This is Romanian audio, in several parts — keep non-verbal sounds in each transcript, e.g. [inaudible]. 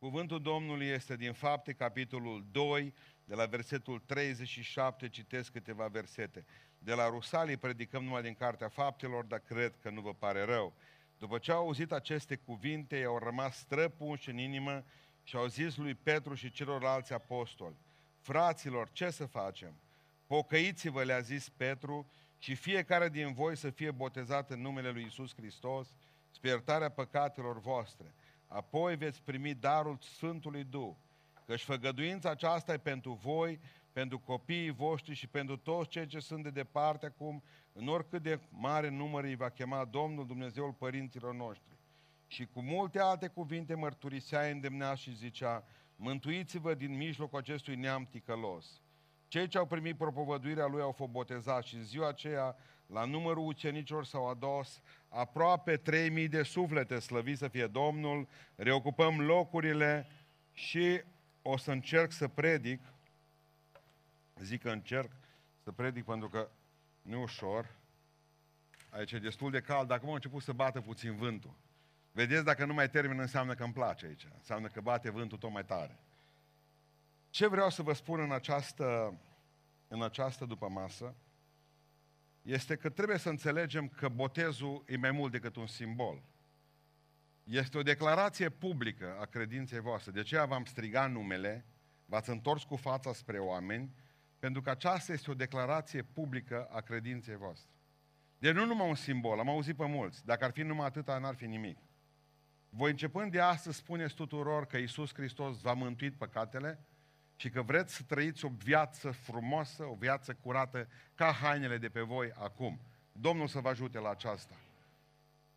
Cuvântul Domnului este din fapte, capitolul 2, de la versetul 37, citesc câteva versete. De la Rusalii predicăm numai din Cartea Faptelor, dar cred că nu vă pare rău. După ce au auzit aceste cuvinte, i-au rămas străpunși în inimă și au zis lui Petru și celorlalți apostoli, Fraților, ce să facem? Pocăiți-vă, le-a zis Petru, și fiecare din voi să fie botezat în numele lui Isus Hristos, spre iertarea păcatelor voastre. Apoi veți primi darul Sfântului Duh, căci făgăduința aceasta e pentru voi, pentru copiii voștri și pentru toți cei ce sunt de departe acum, în oricât de mare număr îi va chema Domnul Dumnezeul părinților noștri. Și cu multe alte cuvinte mărturisea, îndemnea și zicea, mântuiți-vă din mijlocul acestui neam ticălos. Cei ce au primit propovăduirea lui au fost botezați și în ziua aceea, la numărul ucenicilor s-au adus aproape 3000 de suflete, slăvit să fie Domnul, reocupăm locurile și o să încerc să predic, zic că încerc să predic pentru că nu e ușor, aici e destul de cald, acum a început să bată puțin vântul. Vedeți, dacă nu mai termin, înseamnă că îmi place aici, înseamnă că bate vântul tot mai tare. Ce vreau să vă spun în această, în această după masă este că trebuie să înțelegem că botezul e mai mult decât un simbol. Este o declarație publică a credinței voastre. De aceea v-am strigat numele, v-ați întors cu fața spre oameni, pentru că aceasta este o declarație publică a credinței voastre. Deci nu numai un simbol, am auzit pe mulți. Dacă ar fi numai atâta, n-ar fi nimic. Voi începând de astăzi spuneți tuturor că Isus Hristos v-a mântuit păcatele, și că vreți să trăiți o viață frumoasă, o viață curată, ca hainele de pe voi acum. Domnul să vă ajute la aceasta.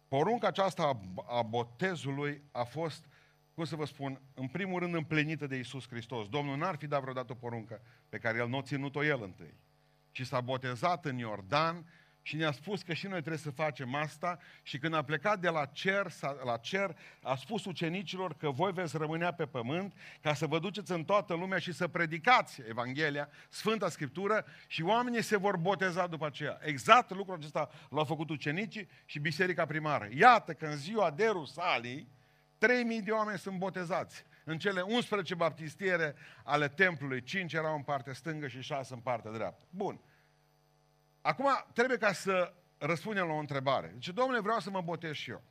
Porunca aceasta a botezului a fost, cum să vă spun, în primul rând împlinită de Isus Hristos. Domnul n-ar fi dat vreodată o poruncă pe care el nu a ținut-o el întâi. Și s-a botezat în Iordan și ne-a spus că și noi trebuie să facem asta și când a plecat de la cer, la cer, a spus ucenicilor că voi veți rămânea pe pământ ca să vă duceți în toată lumea și să predicați Evanghelia, Sfânta Scriptură și oamenii se vor boteza după aceea. Exact lucrul acesta l-au făcut ucenicii și biserica primară. Iată că în ziua de Rusalii, 3000 de oameni sunt botezați. În cele 11 baptistiere ale templului, 5 erau în partea stângă și 6 în partea dreaptă. Bun. Acum trebuie ca să răspundem la o întrebare. Deci, domnule, vreau să mă botez și eu.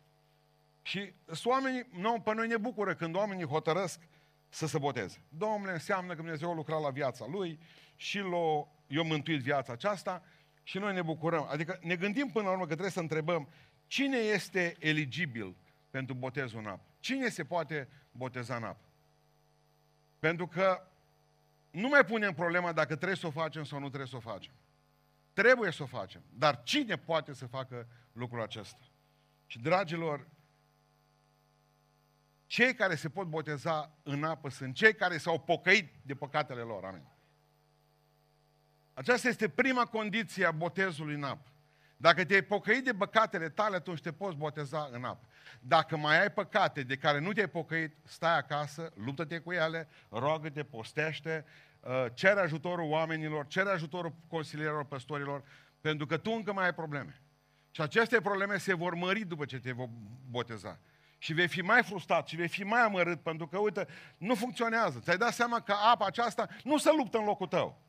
Și sunt oamenii, nu, pe noi ne bucură când oamenii hotărăsc să se boteze. Domnule, înseamnă că Dumnezeu a lucrat la viața lui și l-a, i-a mântuit viața aceasta și noi ne bucurăm. Adică ne gândim până la urmă că trebuie să întrebăm cine este eligibil pentru botezul în apă? Cine se poate boteza în apă? Pentru că nu mai punem problema dacă trebuie să o facem sau nu trebuie să o facem. Trebuie să o facem. Dar cine poate să facă lucrul acesta? Și, dragilor, cei care se pot boteza în apă sunt cei care s-au pocăit de păcatele lor. Amin. Aceasta este prima condiție a botezului în apă. Dacă te-ai pocăit de păcatele tale, atunci te poți boteza în apă. Dacă mai ai păcate de care nu te-ai pocăit, stai acasă, luptă-te cu ele, roagă-te, postește, Uh, cere ajutorul oamenilor, cere ajutorul consilierilor, păstorilor, pentru că tu încă mai ai probleme. Și aceste probleme se vor mări după ce te vor boteza. Și vei fi mai frustrat și vei fi mai amărât pentru că, uite, nu funcționează. Ți-ai dat seama că apa aceasta nu se luptă în locul tău.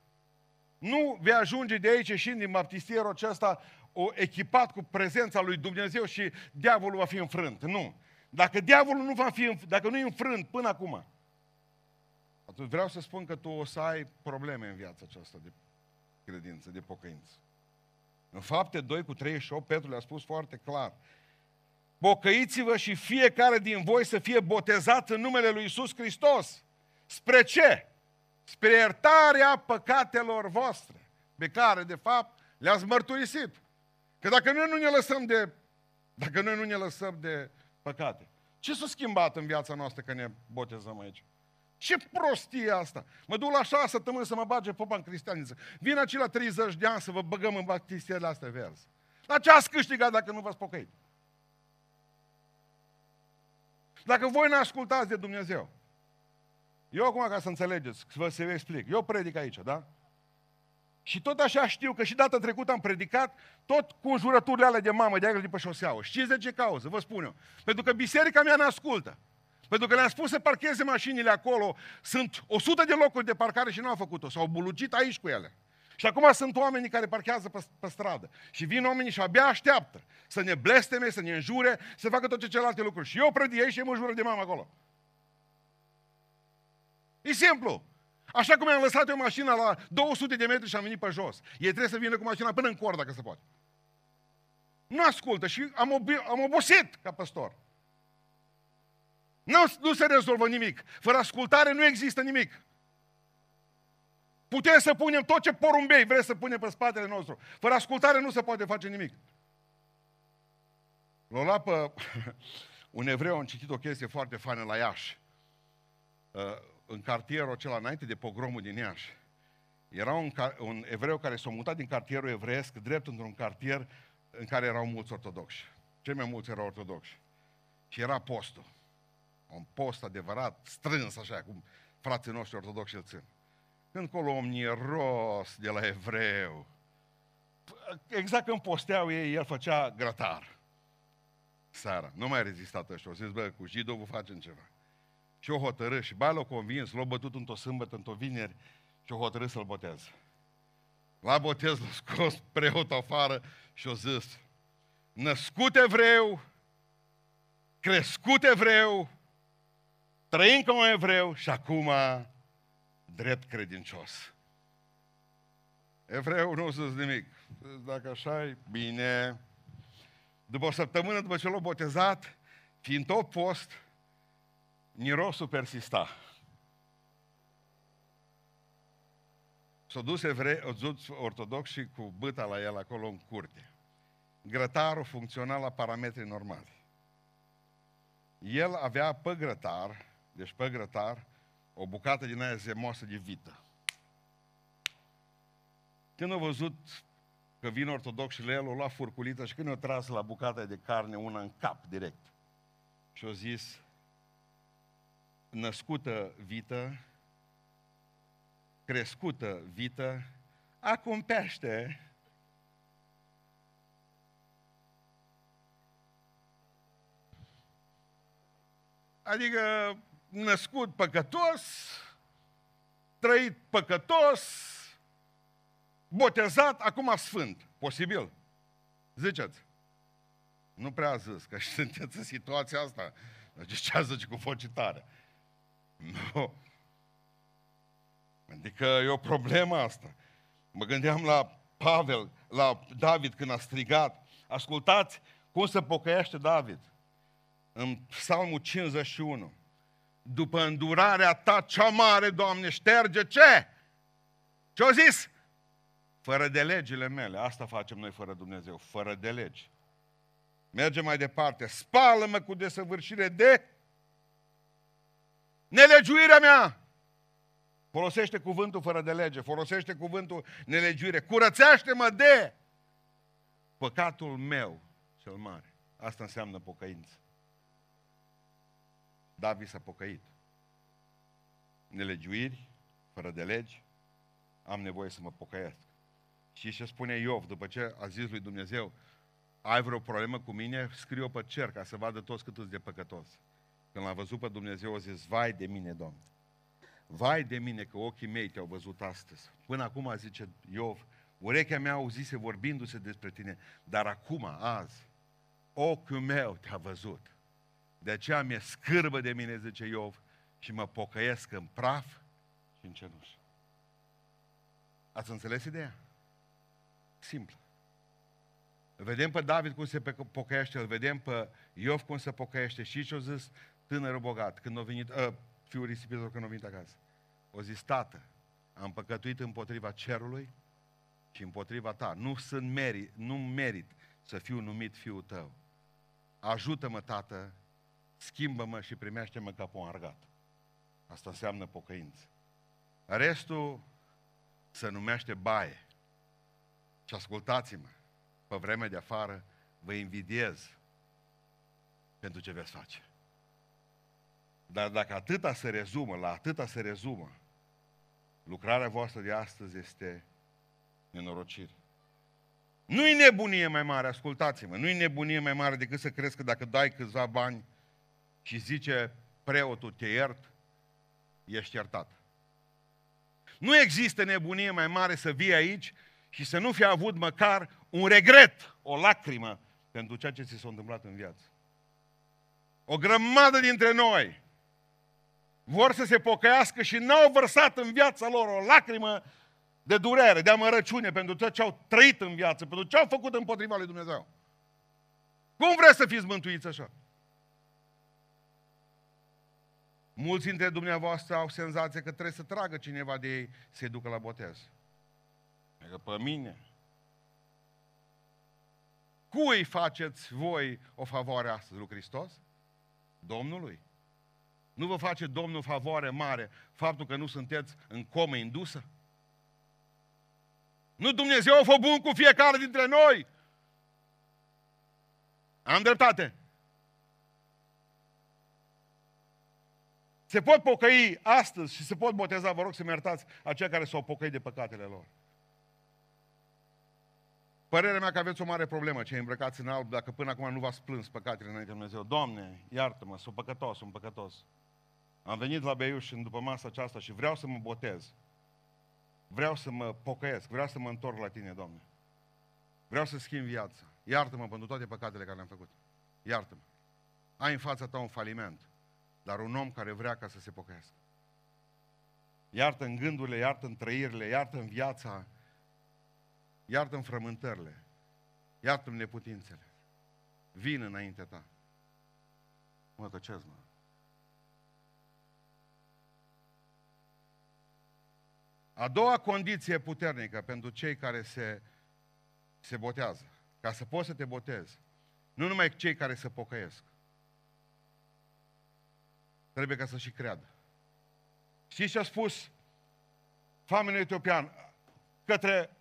Nu vei ajunge de aici și din baptistierul acesta o echipat cu prezența lui Dumnezeu și diavolul va fi înfrânt. Nu. Dacă diavolul nu va fi, dacă nu e înfrânt până acum, atunci vreau să spun că tu o să ai probleme în viața aceasta de credință, de pocăință. În fapte 2 cu 38, Petru le-a spus foarte clar. Pocăiți-vă și fiecare din voi să fie botezat în numele lui Isus Hristos. Spre ce? Spre iertarea păcatelor voastre, pe care, de fapt, le-ați mărturisit. Că dacă noi nu ne lăsăm de, dacă noi nu ne lăsăm de păcate, ce s-a schimbat în viața noastră că ne botezăm aici? Ce prostie asta! Mă duc la șase săptămâni să mă bage popa în cristianiță. Vin aici la 30 de ani să vă băgăm în baptistele astea verzi. La ce ați câștigat dacă nu v-ați pocăit? Dacă voi nu ascultați de Dumnezeu. Eu acum, ca să înțelegeți, să vă să vă explic. Eu predic aici, da? Și tot așa știu că și data trecută am predicat tot cu înjurăturile alea de mamă, de de pe șoseaua. Știți de ce cauză? Vă spun eu. Pentru că biserica mea ne ascultă. Pentru că le-am spus să parcheze mașinile acolo, sunt 100 de locuri de parcare și nu au făcut-o. S-au bulugit aici cu ele. Și acum sunt oamenii care parchează pe, pe stradă. Și vin oamenii și abia așteaptă să ne blesteme, să ne înjure, să facă toate celelalte lucruri. Și eu prăd ei și mă jură de mamă acolo. E simplu. Așa cum am lăsat eu mașina la 200 de metri și am venit pe jos. Ei trebuie să vină cu mașina până în cor, dacă se poate. Nu ascultă și am, ob- am obosit ca păstor. Nu, nu se rezolvă nimic. Fără ascultare nu există nimic. Putem să punem tot ce porumbei vreți să punem pe spatele nostru. Fără ascultare nu se poate face nimic. L-a luat pe un evreu, am citit o chestie foarte faină la Iași. Uh, în cartierul acela, înainte de pogromul din Iași. Era un, un evreu care s-a mutat din cartierul evreiesc drept într-un cartier în care erau mulți ortodoxi. Cei mai mulți erau ortodoxi. Și era postul. Un post adevărat, strâns așa, cum frații noștri ortodoxi îl țin. Când colo om ros de la evreu, exact când posteau ei, el făcea grătar. Seara. Nu mai a rezistat ăștia. O zis, bă, cu jidul vă facem ceva. Și o hotărâ, și ba l-a convins, l-a bătut într-o sâmbătă, într-o vineri, și o hotărâ să-l boteze. La botez l-a scos preot afară și a zis, născut evreu, crescut evreu, trăind ca un evreu și acum drept credincios. Evreu nu zis nimic. Dacă așa e, bine. După o săptămână după ce l-a botezat, fiind tot post, Nirosul persista. S-au dus, evrei, au dus ortodoxi cu băta la el acolo în curte. Grătarul funcționa la parametri normali. El avea pe grătar, deci pe grătar, o bucată din aia zemoasă de vită. Când a văzut că vin ortodoxi la el, o lua furculiță și când a tras la bucata de carne una în cap direct. Și a zis, născută vită, crescută vită, acum pește. Adică născut păcătos, trăit păcătos, botezat, acum sfânt. Posibil? Ziceți. Nu prea a zis, că și [laughs] sunteți în situația asta. Deci ce a zice cu foci tare? Nu. Adică e o problemă asta. Mă gândeam la Pavel, la David când a strigat. Ascultați cum se pocăiește David. În Psalmul 51. După îndurarea ta cea mare, Doamne, șterge ce? Ce-o zis? Fără de legile mele. Asta facem noi fără Dumnezeu. Fără de legi. Mergem mai departe. Spală-mă cu desăvârșire de Nelegiuirea mea! Folosește cuvântul fără de lege, folosește cuvântul nelegiuire. Curățește-mă de păcatul meu cel mare. Asta înseamnă pocăință. David s-a pocăit. Nelegiuiri, fără de legi, am nevoie să mă pocăiesc. Și ce spune Iov, după ce a zis lui Dumnezeu, ai vreo problemă cu mine, scrie-o pe cer ca să vadă toți cât de păcătos. Când l-a văzut pe Dumnezeu, a zis, vai de mine, Domn. Vai de mine că ochii mei te-au văzut astăzi. Până acum, zice Iov, urechea mea auzise vorbindu-se despre tine, dar acum, azi, ochiul meu te-a văzut. De aceea mi-e scârbă de mine, zice Iov, și mă pocăiesc în praf și în cenușă. Ați înțeles ideea? Simplă. Îl vedem pe David cum se pocăiește, îl vedem pe Iov cum se pocăiește și ce-a zis tânărul bogat, când a venit, uh, fiul risipitor când a venit acasă. O zis, tată, am păcătuit împotriva cerului și împotriva ta. Nu sunt merit, nu merit să fiu numit fiul tău. Ajută-mă, tată, schimbă-mă și primește-mă ca pe un argat. Asta înseamnă pocăință. Restul se numește baie. Și ascultați-mă, pe vremea de afară, vă invidiez pentru ce veți face. Dar dacă atâta se rezumă, la atâta se rezumă, lucrarea voastră de astăzi este nenorocire. Nu-i nebunie mai mare, ascultați-mă, nu-i nebunie mai mare decât să crezi că dacă dai câțiva bani și zice preotul te iert, ești iertat. Nu există nebunie mai mare să vii aici și să nu fi avut măcar un regret, o lacrimă pentru ceea ce ți s-a întâmplat în viață. O grămadă dintre noi vor să se pocăiască și n-au vărsat în viața lor o lacrimă de durere, de amărăciune pentru tot ce au trăit în viață, pentru ce au făcut împotriva lui Dumnezeu. Cum vreți să fiți mântuiți așa? Mulți dintre dumneavoastră au senzația că trebuie să tragă cineva de ei să-i ducă la botez. Adică pe mine. Cui faceți voi o favoare astăzi, lui Hristos? Domnului. Nu vă face Domnul favoare mare faptul că nu sunteți în comă indusă? Nu Dumnezeu a fost bun cu fiecare dintre noi? Am dreptate. Se pot pocăi astăzi și se pot boteza, vă rog să-mi iertați, aceia care s-au pocăit de păcatele lor. Părerea mea că aveți o mare problemă, cei îmbrăcați în alb, dacă până acum nu v-ați plâns păcatele înainte de Dumnezeu. Doamne, iartă-mă, sunt păcătos, sunt păcătos. Am venit la Beiuș în după masa aceasta și vreau să mă botez. Vreau să mă pocăiesc, vreau să mă întorc la Tine, Doamne. Vreau să schimb viața. Iartă-mă pentru toate păcatele care le-am făcut. Iartă-mă. Ai în fața ta un faliment, dar un om care vrea ca să se pocăiască. Iartă în gândurile, iartă în trăirile, iartă în viața, iartă în frământările, iartă în neputințele. Vin înaintea ta. Mă tăcesc, mă. A doua condiție puternică pentru cei care se, se botează, ca să poți să te botezi, nu numai cei care se pocăiesc, trebuie ca să și creadă. Știți ce a spus famenul etiopian către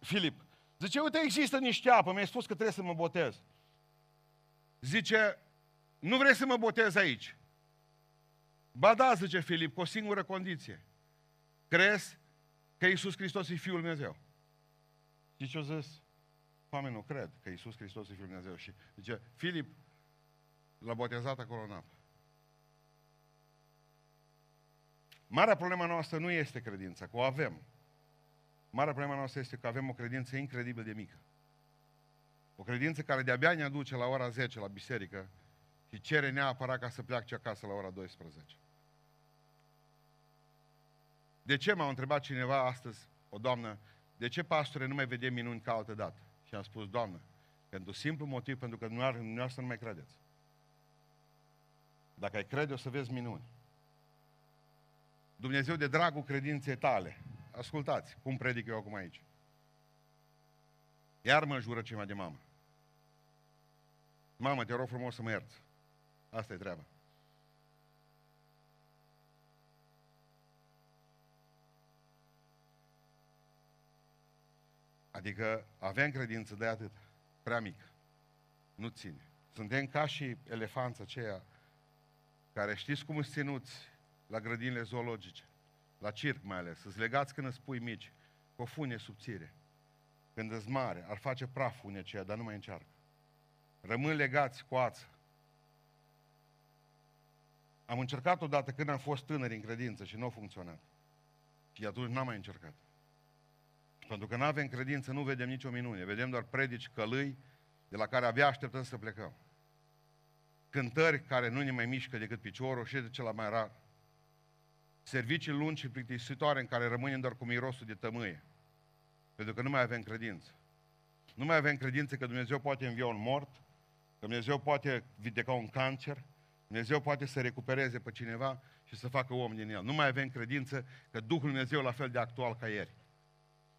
Filip? Zice, uite, există niște apă, mi-ai spus că trebuie să mă botez. Zice, nu vrei să mă botez aici? Ba da, zice Filip, cu o singură condiție. Crezi că Iisus Hristos e Fiul Dumnezeu? Și ce-o zis? Oamenii nu cred că Iisus Hristos e Fiul Dumnezeu. Și zice, Filip l-a botezat acolo în apă. Marea problema noastră nu este credința, că o avem. Marea problema noastră este că avem o credință incredibil de mică. O credință care de-abia ne aduce la ora 10 la biserică și cere neapărat ca să pleace acasă la ora 12. De ce m-a întrebat cineva astăzi, o doamnă, de ce, pastore, nu mai vedem minuni ca altă dată? Și am spus, doamnă, pentru simplu motiv, pentru că dumneavoastră nu mai credeți. Dacă ai crede, o să vezi minuni. Dumnezeu de dragul credinței tale, ascultați cum predic eu acum aici. Iar mă jură ceva de mamă. Mamă, te rog frumos să mă ierți. Asta e treaba. Adică avem credință de atât, prea mic. Nu ține. Suntem ca și elefanța aceia care știți cum îți ținuți la grădinile zoologice, la circ mai ales, să-ți legați când îți pui mici, cu o funie subțire. Când îți mare, ar face praf funie aceea, dar nu mai încearcă. Rămân legați cu ață. Am încercat odată când am fost tânări în credință și nu a funcționat. Și atunci n-am mai încercat. Pentru că nu avem credință, nu vedem nicio minune. Vedem doar predici călâi de la care abia așteptăm să plecăm. Cântări care nu ne mai mișcă decât piciorul și de cela mai rar. Servicii lungi și plictisitoare în care rămânem doar cu mirosul de tămâie. Pentru că nu mai avem credință. Nu mai avem credință că Dumnezeu poate învia un mort, că Dumnezeu poate vindeca un cancer, Dumnezeu poate să recupereze pe cineva și să facă om din el. Nu mai avem credință că Duhul Dumnezeu e la fel de actual ca ieri.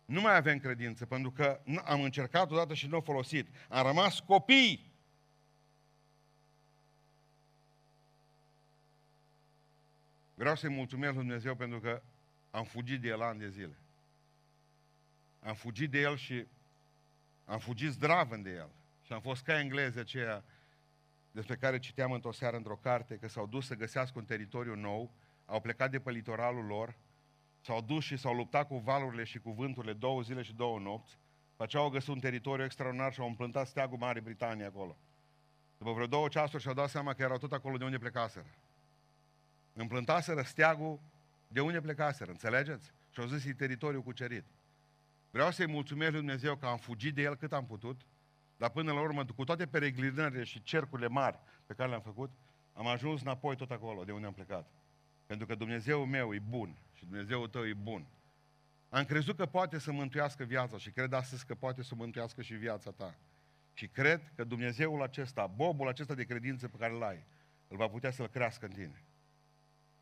Nu mai avem credință, pentru că am încercat odată și nu am folosit. Am rămas copii. Vreau să-i mulțumesc lui Dumnezeu pentru că am fugit de El ani de zile. Am fugit de El și am fugit zdravând de El. Și am fost ca englezii aceia despre care citeam într-o seară într-o carte, că s-au dus să găsească un teritoriu nou, au plecat de pe litoralul lor, s-au dus și s-au luptat cu valurile și cu vânturile două zile și două nopți, pe aceea au găsit un teritoriu extraordinar și au împlântat steagul Marii Britanii acolo. După vreo două ceasuri și-au dat seama că erau tot acolo de unde plecaseră. Împlântaseră steagul de unde plecaseră, înțelegeți? Și au zis, e teritoriul cucerit. Vreau să-i mulțumesc lui Dumnezeu că am fugit de el cât am putut, dar până la urmă, cu toate peregrinările și cercurile mari pe care le-am făcut, am ajuns înapoi tot acolo de unde am plecat. Pentru că Dumnezeu meu e bun și Dumnezeul tău e bun. Am crezut că poate să mântuiască viața și cred astăzi că poate să mântuiască și viața ta. Și cred că Dumnezeul acesta, bobul acesta de credință pe care îl ai, îl va putea să-l crească în tine.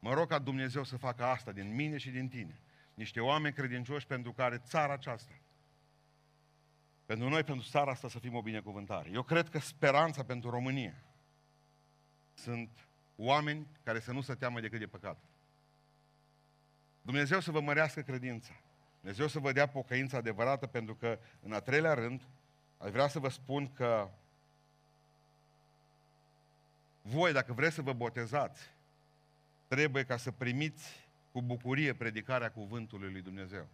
Mă rog ca Dumnezeu să facă asta din mine și din tine. Niște oameni credincioși pentru care țara aceasta, pentru noi, pentru țara asta să fim o binecuvântare. Eu cred că speranța pentru România sunt oameni care să nu se teamă decât de păcat. Dumnezeu să vă mărească credința. Dumnezeu să vă dea pocăința adevărată, pentru că, în a treilea rând, aș vrea să vă spun că voi, dacă vreți să vă botezați, trebuie ca să primiți cu bucurie predicarea cuvântului lui Dumnezeu.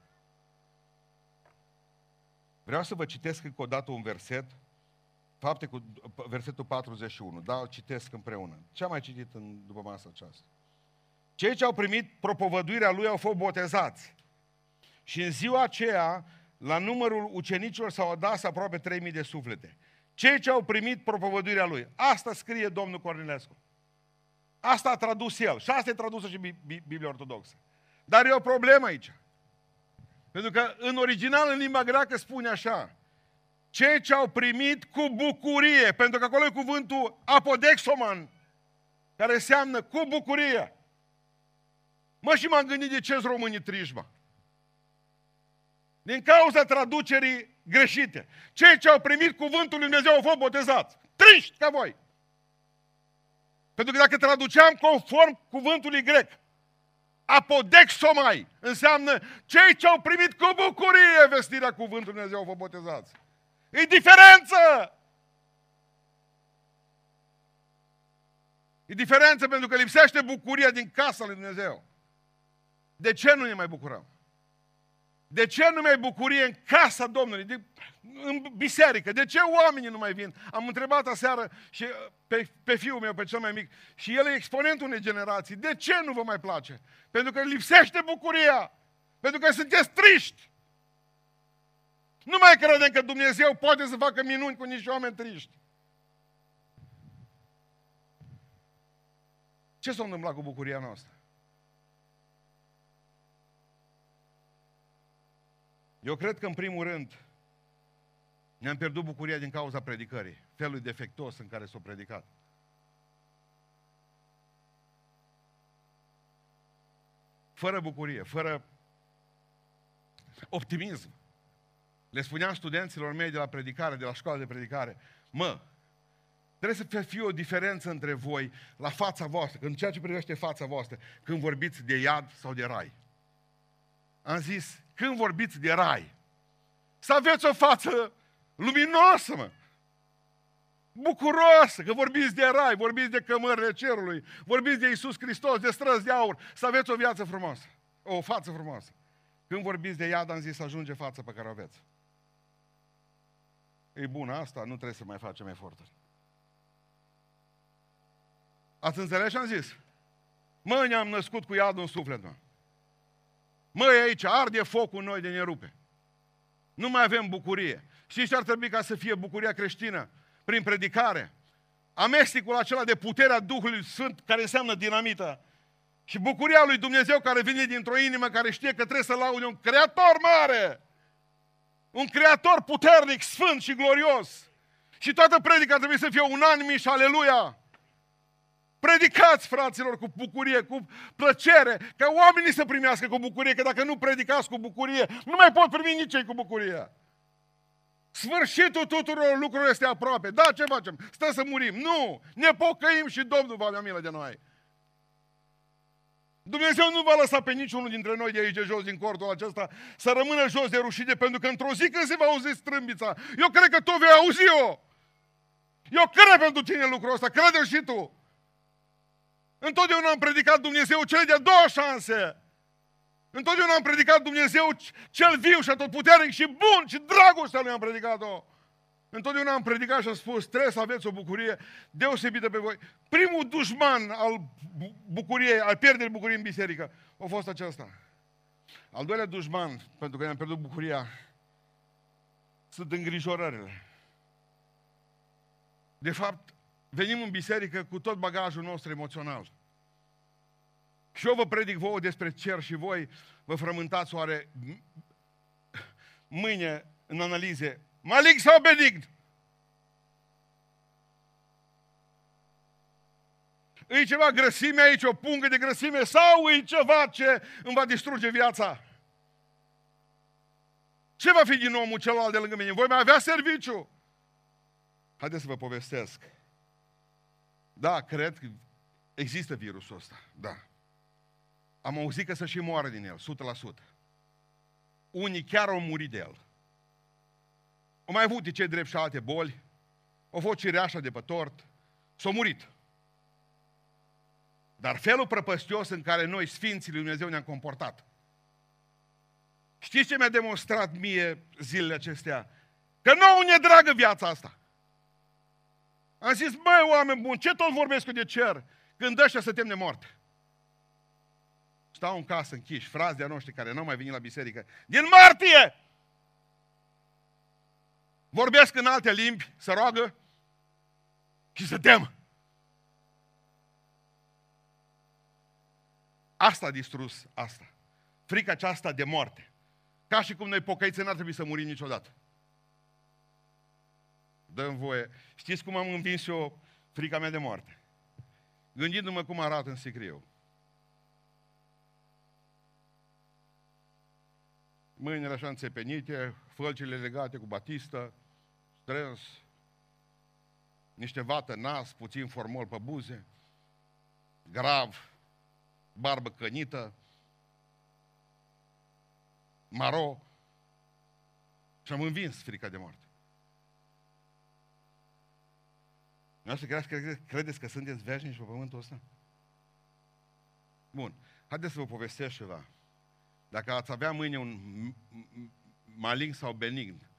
Vreau să vă citesc încă o dată un verset, fapte cu versetul 41, da, îl citesc împreună. Ce am mai citit în, după masa aceasta? Cei ce au primit propovăduirea lui au fost botezați. Și în ziua aceea, la numărul ucenicilor s-au adas aproape 3000 de suflete. Cei ce au primit propovăduirea lui. Asta scrie domnul Cornilescu. Asta a tradus el. Și asta e tradusă și Biblia Ortodoxă. Dar e o problemă aici. Pentru că în original, în limba greacă, spune așa. Cei ce au primit cu bucurie, pentru că acolo e cuvântul apodexoman, care înseamnă cu bucurie. Mă, și m-am gândit de ce românii triști, Din cauza traducerii greșite. Cei ce au primit cuvântul lui Dumnezeu au fost botezați. Triști ca voi. Pentru că dacă traduceam conform cuvântului grec, apodexomai înseamnă cei ce au primit cu bucurie vestirea cuvântului Dumnezeu au fost botezați. E diferență! E diferență pentru că lipsește bucuria din casa lui Dumnezeu. De ce nu ne mai bucurăm? De ce nu mai bucurie în casa Domnului, de, în biserică? De ce oamenii nu mai vin? Am întrebat aseară și uh, pe, pe fiul meu, pe cel mai mic, și el e exponentul unei generații. De ce nu vă mai place? Pentru că lipsește bucuria. Pentru că sunteți triști. Nu mai credem că Dumnezeu poate să facă minuni cu niște oameni triști. Ce s-a întâmplat cu bucuria noastră? Eu cred că, în primul rând, ne-am pierdut bucuria din cauza predicării, felul defectos în care s-a predicat. Fără bucurie, fără optimism. Le spuneam studenților mei de la predicare, de la școala de predicare, mă, trebuie să fie o diferență între voi la fața voastră, în ceea ce privește fața voastră, când vorbiți de iad sau de rai. Am zis, când vorbiți de rai, să aveți o față luminoasă, mă. Bucuroasă, că vorbiți de rai, vorbiți de cămările cerului, vorbiți de Iisus Hristos, de străzi de aur, să aveți o viață frumoasă, o față frumoasă. Când vorbiți de iad, am zis să ajunge fața pe care o aveți. E bună asta, nu trebuie să mai facem eforturi. Ați înțeles ce am zis? Mă, ne-am născut cu iadul în suflet, mă. Măi, aici arde focul noi de ne rupe. Nu mai avem bucurie. Și ce ar trebui ca să fie bucuria creștină? Prin predicare. Amestecul acela de puterea Duhului Sfânt, care înseamnă dinamită. Și bucuria lui Dumnezeu care vine dintr-o inimă care știe că trebuie să laude un creator mare. Un creator puternic, sfânt și glorios. Și toată predica trebuie să fie unanimi și aleluia. Predicați, fraților, cu bucurie, cu plăcere, ca oamenii să primească cu bucurie, că dacă nu predicați cu bucurie, nu mai pot primi nici ei cu bucurie. Sfârșitul tuturor lucrurilor este aproape. Da, ce facem? Stă să murim. Nu! Ne pocăim și Domnul va avea milă de noi. Dumnezeu nu va lăsa pe niciunul dintre noi de aici de jos, din cortul acesta, să rămână jos de rușine, pentru că într-o zi când se va auzi strâmbița, eu cred că tu vei auzi-o. Eu cred pentru tine lucrul ăsta, crede și tu. Întotdeauna am predicat Dumnezeu cele de două șanse. Întotdeauna am predicat Dumnezeu cel viu și atotputernic și bun și dragostea lui am predicat-o. Întotdeauna am predicat și am spus, trebuie să aveți o bucurie deosebită pe voi. Primul dușman al bucuriei, al pierderii bucuriei în biserică, a fost acesta. Al doilea dușman, pentru că ne-am pierdut bucuria, sunt îngrijorările. De fapt, venim în biserică cu tot bagajul nostru emoțional. Și eu vă predic vouă despre cer și voi vă frământați oare mâine în analize, malig sau benign? E ceva grăsime aici, o pungă de grăsime sau e ceva ce îmi va distruge viața? Ce va fi din omul celălalt de lângă mine? Voi mai avea serviciu? Haideți să vă povestesc. Da, cred că există virusul ăsta. Da. Am auzit că să și moară din el, 100%. Unii chiar au murit de el. Au mai avut de ce drept și alte boli. Au fost cireașa de pe tort. S-au murit. Dar felul prăpăstios în care noi, Sfinții lui Dumnezeu, ne-am comportat. Știți ce mi-a demonstrat mie zilele acestea? Că nouă ne dragă viața asta. Am zis, măi, oameni buni, ce tot vorbesc de cer când ăștia să tem de moarte? Stau în casă închiși, frați de noștri care nu au mai venit la biserică, din martie! Vorbesc în alte limbi, să roagă și să tem. Asta a distrus asta. Frica aceasta de moarte. Ca și cum noi pocăiți n-ar trebui să murim niciodată. Dăm voie. Știți cum am învins eu frica mea de moarte? Gândindu-mă cum arată în sicriu. Mâinile așa înțepenite, fălcile legate cu batistă, strâns, niște vată nas, puțin formol pe buze, grav, barbă cănită, maro și am învins frica de moarte. Să credeți, credeți că sunteți veșnici pe pământul ăsta? Bun. Haideți să vă povestesc ceva. Dacă ați avea mâine un malign sau benign,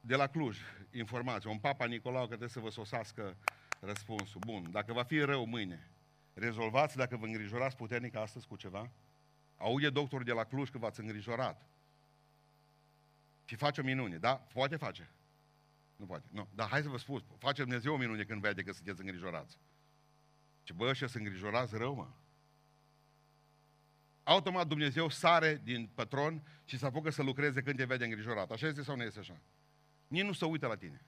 de la Cluj, informație, un papa Nicolau că trebuie să vă sosească răspunsul. Bun. Dacă va fi rău mâine, rezolvați dacă vă îngrijorați puternic astăzi cu ceva? Aude doctorul de la Cluj că v-ați îngrijorat. Și face o minune, da? Poate face. Nu poate. Nu. Dar hai să vă spun, face Dumnezeu o minune când vede că sunteți îngrijorați. Ce bă, ăștia sunt îngrijorați rău, mă. Automat Dumnezeu sare din pătron și se apucă să lucreze când te vede îngrijorat. Așa este sau nu este așa? Nici nu se uită la tine.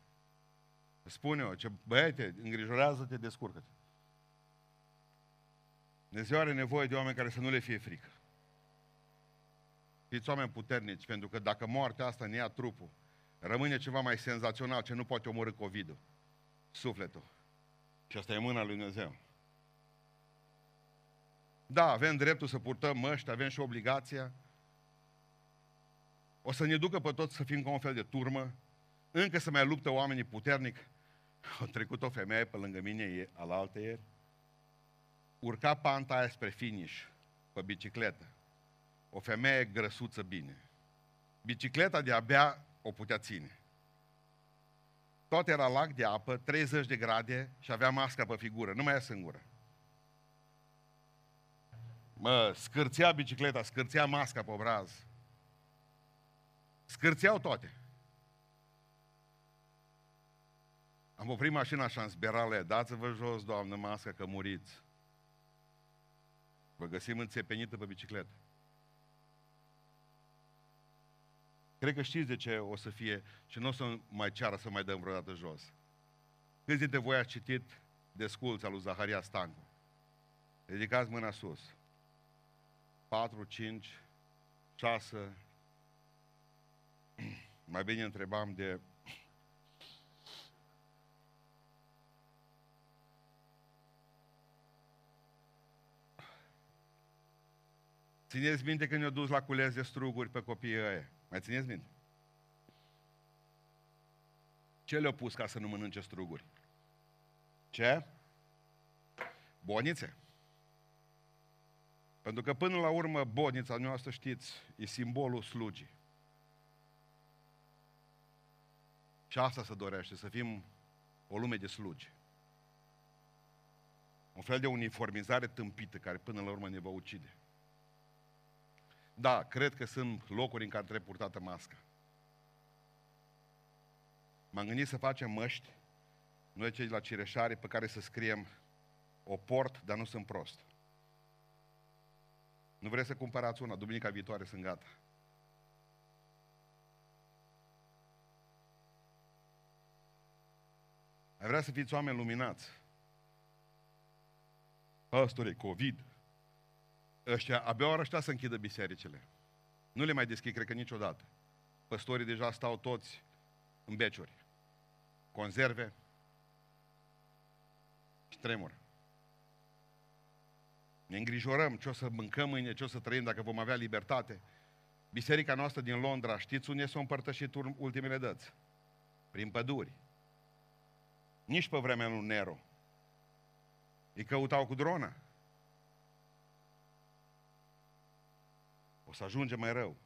Spune-o, ce băiete, îngrijorează-te, descurcă-te. Dumnezeu are nevoie de oameni care să nu le fie frică. Fiți oameni puternici, pentru că dacă moartea asta ne ia trupul, rămâne ceva mai senzațional ce nu poate omorâ COVID-ul. Sufletul. Și asta e mâna lui Dumnezeu. Da, avem dreptul să purtăm măști, avem și obligația. O să ne ducă pe toți să fim ca un fel de turmă. Încă să mai luptă oamenii puternic. A trecut o femeie pe lângă mine al alte ieri. Urca panta aia spre finish, pe bicicletă. O femeie grăsuță bine. Bicicleta de-abia o putea ține. Tot era lac de apă, 30 de grade și avea masca pe figură, nu mai e singură. Mă, scârțea bicicleta, scârțea masca pe obraz. Scârțeau toate. Am oprit mașina așa în sperale, dați-vă jos, doamnă, masca, că muriți. Vă găsim înțepenită pe bicicletă. Cred că știți de ce o să fie și nu o să mai ceară să mai dăm vreodată jos. Câți dintre voi ați citit desculța lui Zaharia Stancu? Ridicați mâna sus. 4, 5, 6. Mai bine întrebam de Țineți minte când ne-au dus la cules de struguri pe copiii ăia. Mai țineți minte? Ce le-au pus ca să nu mănânce struguri? Ce? Bonițe. Pentru că până la urmă bonița noastră, știți, e simbolul slugii. Și asta se dorește, să fim o lume de slugi. Un fel de uniformizare tâmpită care până la urmă ne va ucide. Da, cred că sunt locuri în care trebuie purtată masca. M-am gândit să facem măști, noi cei de la Cireșare, pe care să scriem o port, dar nu sunt prost. Nu vreți să cumpărați una, duminica viitoare sunt gata. Ai vrea să fiți oameni luminați. Păstore, COVID. Ăștia, abia ori ăștia să închidă bisericile. Nu le mai deschid, cred că niciodată. Păstorii deja stau toți în beciuri. Conserve și tremură. Ne îngrijorăm ce o să mâncăm mâine, ce o să trăim dacă vom avea libertate. Biserica noastră din Londra, știți unde s-au împărtășit ultimele dăți? Prin păduri. Nici pe vremea lui Nero. Îi căutau cu drona. O să ajunge mai rău.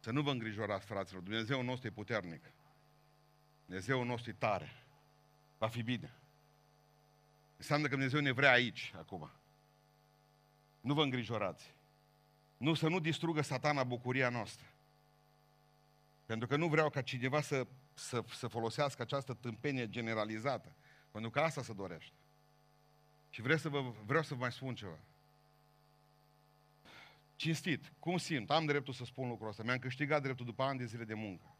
Să nu vă îngrijorați, fraților. Dumnezeu nostru e puternic. Dumnezeu nostru e tare. Va fi bine. Înseamnă că Dumnezeu ne vrea aici, acum. Nu vă îngrijorați. Nu, să nu distrugă satana bucuria noastră. Pentru că nu vreau ca cineva să, să, să folosească această tâmpenie generalizată. Pentru că asta se dorește. Și vreau să vă, vreau să vă mai spun ceva. Cinstit, cum simt? Am dreptul să spun lucrul ăsta. Mi-am câștigat dreptul după ani de zile de muncă.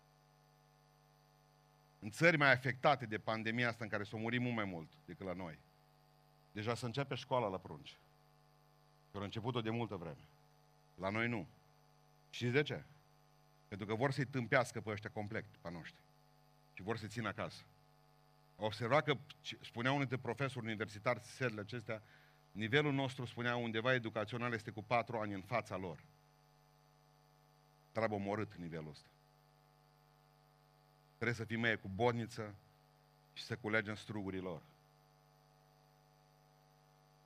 În țări mai afectate de pandemia asta, în care s-au murit mult mai mult decât la noi, deja să începe școala la prunci. Și au început-o de multă vreme. La noi nu. Și de ce? Pentru că vor să-i tâmpească pe ăștia complet, pe noștri. Și vor să-i țină acasă. Au observat că, spunea unul dintre profesori universitari serile acestea, nivelul nostru, spunea undeva educațional, este cu patru ani în fața lor. Trebuie omorât nivelul ăsta. Trebuie să fim mai cu bodniță și să culegem strugurii lor.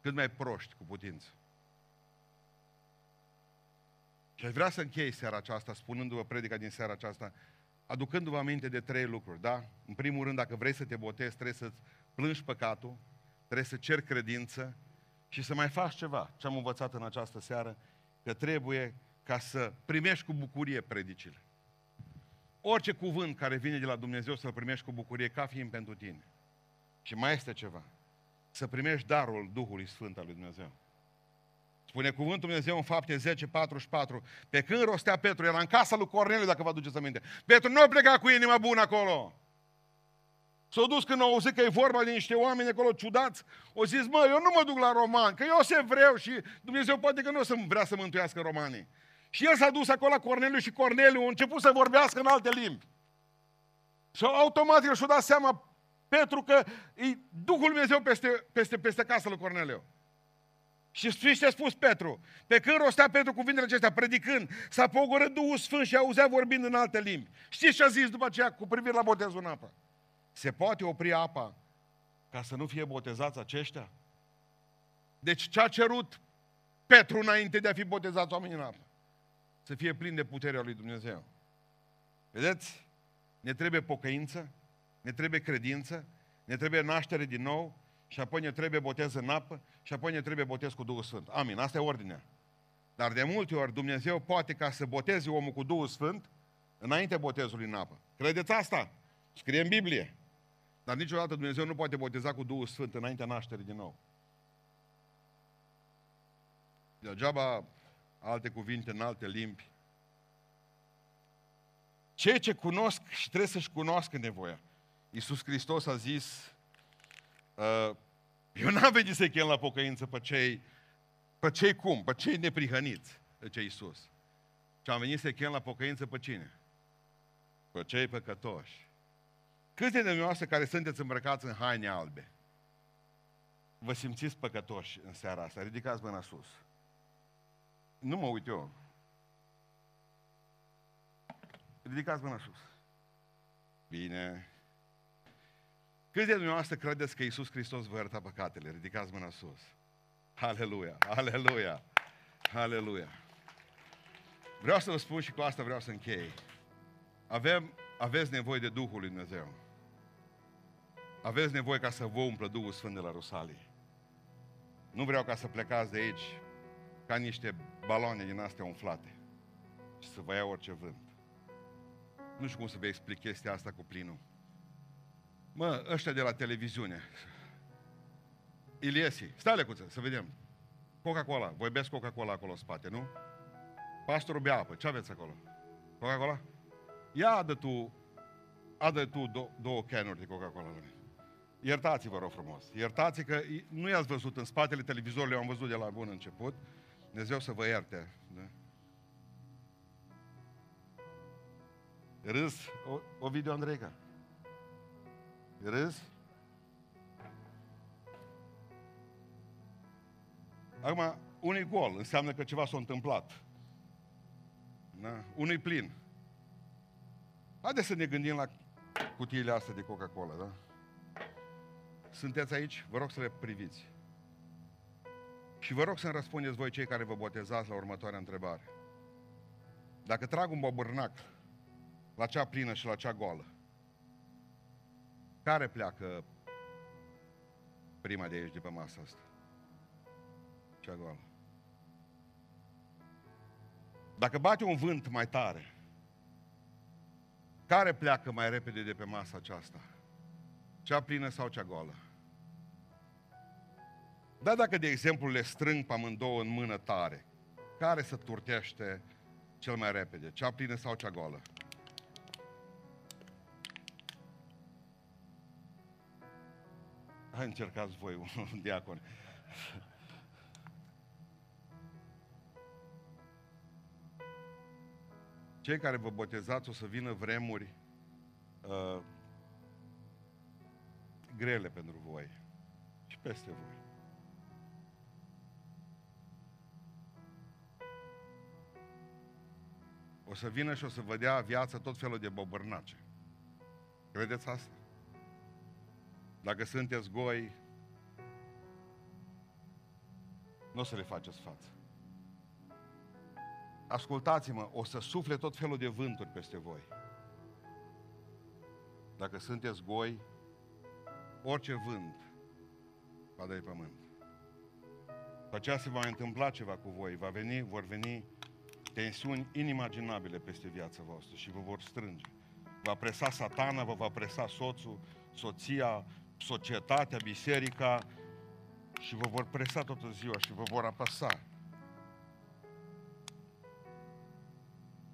Cât mai proști cu putință. Și aș vrea să închei seara aceasta spunându-vă predica din seara aceasta, aducându-vă aminte de trei lucruri, da? În primul rând, dacă vrei să te botezi, trebuie să plângi păcatul, trebuie să ceri credință și să mai faci ceva. Ce am învățat în această seară, că trebuie ca să primești cu bucurie predicile. Orice cuvânt care vine de la Dumnezeu să-l primești cu bucurie ca fiind pentru tine. Și mai este ceva. Să primești darul Duhului Sfânt al lui Dumnezeu. Spune cuvântul Dumnezeu în fapte 10, 44. Pe când rostea Petru, era în casa lui Corneliu, dacă vă aduceți aminte. Petru nu a plecat cu inima bună acolo. S-a dus când au auzit că e vorba de niște oameni acolo ciudați. O zis, mă, eu nu mă duc la roman, că eu se vreau și Dumnezeu poate că nu o să vrea să mântuiască romanii. Și el s-a dus acolo la Corneliu și Corneliu a început să vorbească în alte limbi. Și automat el și-a dat seama Petru că e Duhul Dumnezeu peste, peste, peste casa lui Corneliu. Și știți ce a spus Petru? Pe când rostea Petru cuvintele acestea, predicând, s-a pogorât Duhul Sfânt și auzea vorbind în alte limbi. Știți ce a zis după aceea cu privire la botezul în apă? Se poate opri apa ca să nu fie botezați aceștia? Deci ce a cerut Petru înainte de a fi botezați oamenii în apă? Să fie plin de puterea lui Dumnezeu. Vedeți? Ne trebuie pocăință, ne trebuie credință, ne trebuie naștere din nou, și apoi ne trebuie botez în apă și apoi ne trebuie botez cu Duhul Sfânt. Amin, asta e ordinea. Dar de multe ori Dumnezeu poate ca să boteze omul cu Duhul Sfânt înainte botezului în apă. Credeți asta? Scrie în Biblie. Dar niciodată Dumnezeu nu poate boteza cu Duhul Sfânt înaintea nașterii din nou. Degeaba alte cuvinte în alte limbi. Cei ce cunosc și trebuie să-și cunoască nevoia. Iisus Hristos a zis Uh, eu n-am venit să-i chem la pocăință pe cei, pe cei cum? Pe cei neprihăniți, ce Iisus. Și am venit să-i chem la pocăință pe cine? Pe cei păcătoși. Câți de dumneavoastră care sunteți îmbrăcați în haine albe, vă simțiți păcătoși în seara asta? Ridicați mâna sus. Nu mă uit eu. Ridicați mâna sus. Bine. Câți de dumneavoastră credeți că Iisus Hristos vă ierta păcatele? Ridicați mâna sus. Aleluia, aleluia, aleluia. Vreau să vă spun și cu asta vreau să închei. Avem aveți nevoie de Duhul lui Dumnezeu. Aveți nevoie ca să vă umplă Duhul Sfânt de la Rusalii. Nu vreau ca să plecați de aici ca niște baloane din astea umflate și să vă ia orice vânt. Nu știu cum să vă explic chestia asta cu plinul. Mă, ăștia de la televiziune. Iliesi, stai lecuță, să vedem. Coca-Cola, voi beți Coca-Cola acolo în spate, nu? Pastorul bea apă, ce aveți acolo? Coca-Cola? Ia adă tu, adă tu do- două canuri de Coca-Cola la Iertați-vă, rog frumos. Iertați că nu i-ați văzut în spatele televizorului, am văzut de la bun început. Dumnezeu să vă ierte. Da? Râs, o, o video Andreica. Râs? Acum, unui gol înseamnă că ceva s-a întâmplat. Da? Unui plin. Haideți să ne gândim la cutiile astea de Coca-Cola, da? Sunteți aici? Vă rog să le priviți. Și vă rog să-mi răspundeți voi cei care vă botezați la următoarea întrebare. Dacă trag un bobârnac la cea plină și la cea goală, care pleacă prima de aici, de pe masa asta? Cea goală. Dacă bate un vânt mai tare, care pleacă mai repede de pe masa aceasta? Cea plină sau cea goală? Da, dacă de exemplu le strâng pe amândouă în mână tare, care să turtește cel mai repede? Cea plină sau cea goală? Hai încercați voi, [laughs] un diacon. Cei care vă botezați o să vină vremuri uh, grele pentru voi și peste voi. O să vină și o să vă dea viață tot felul de bobărnace. Credeți asta? Dacă sunteți goi, nu o să le faceți față. Ascultați-mă, o să sufle tot felul de vânturi peste voi. Dacă sunteți goi, orice vânt va da pământ. După aceea se va întâmpla ceva cu voi, va veni, vor veni tensiuni inimaginabile peste viața voastră și vă vor strânge. Va presa satana, vă va presa soțul, soția, societatea, biserica și vă vor presa toată ziua și vă vor apăsa.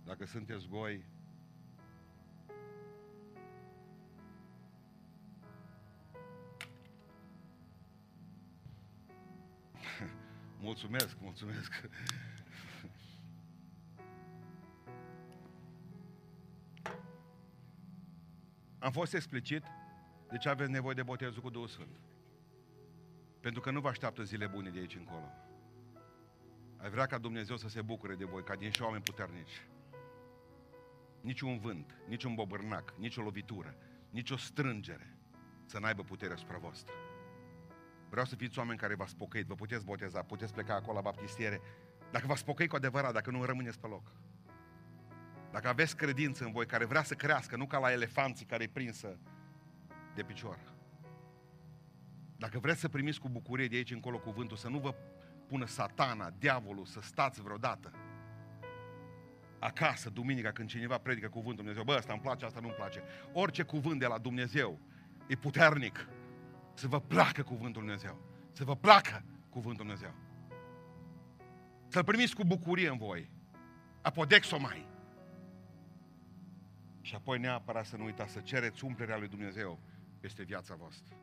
Dacă sunteți goi, [laughs] mulțumesc, mulțumesc. Am fost explicit de ce aveți nevoie de botezul cu Duhul Sfânt. Pentru că nu vă așteaptă zile bune de aici încolo. Ai vrea ca Dumnezeu să se bucure de voi, ca din și oameni puternici. Nici un vânt, nici un bobârnac, nici o lovitură, nici o strângere să n-aibă putere asupra voastră. Vreau să fiți oameni care v-ați pocăit, vă puteți boteza, puteți pleca acolo la baptistiere. Dacă v-ați pocăit cu adevărat, dacă nu rămâneți pe loc. Dacă aveți credință în voi care vrea să crească, nu ca la elefanții care e prinsă de picior. Dacă vreți să primiți cu bucurie de aici încolo cuvântul, să nu vă pună satana, diavolul, să stați vreodată acasă, duminica, când cineva predică cuvântul Dumnezeu, bă, asta îmi place, asta nu-mi place. Orice cuvânt de la Dumnezeu e puternic. Să vă placă cuvântul Dumnezeu. Să vă placă cuvântul Dumnezeu. Să-l primiți cu bucurie în voi. Apodexomai. Și apoi neapărat să nu uitați să cereți umplerea lui Dumnezeu peste viața voastră.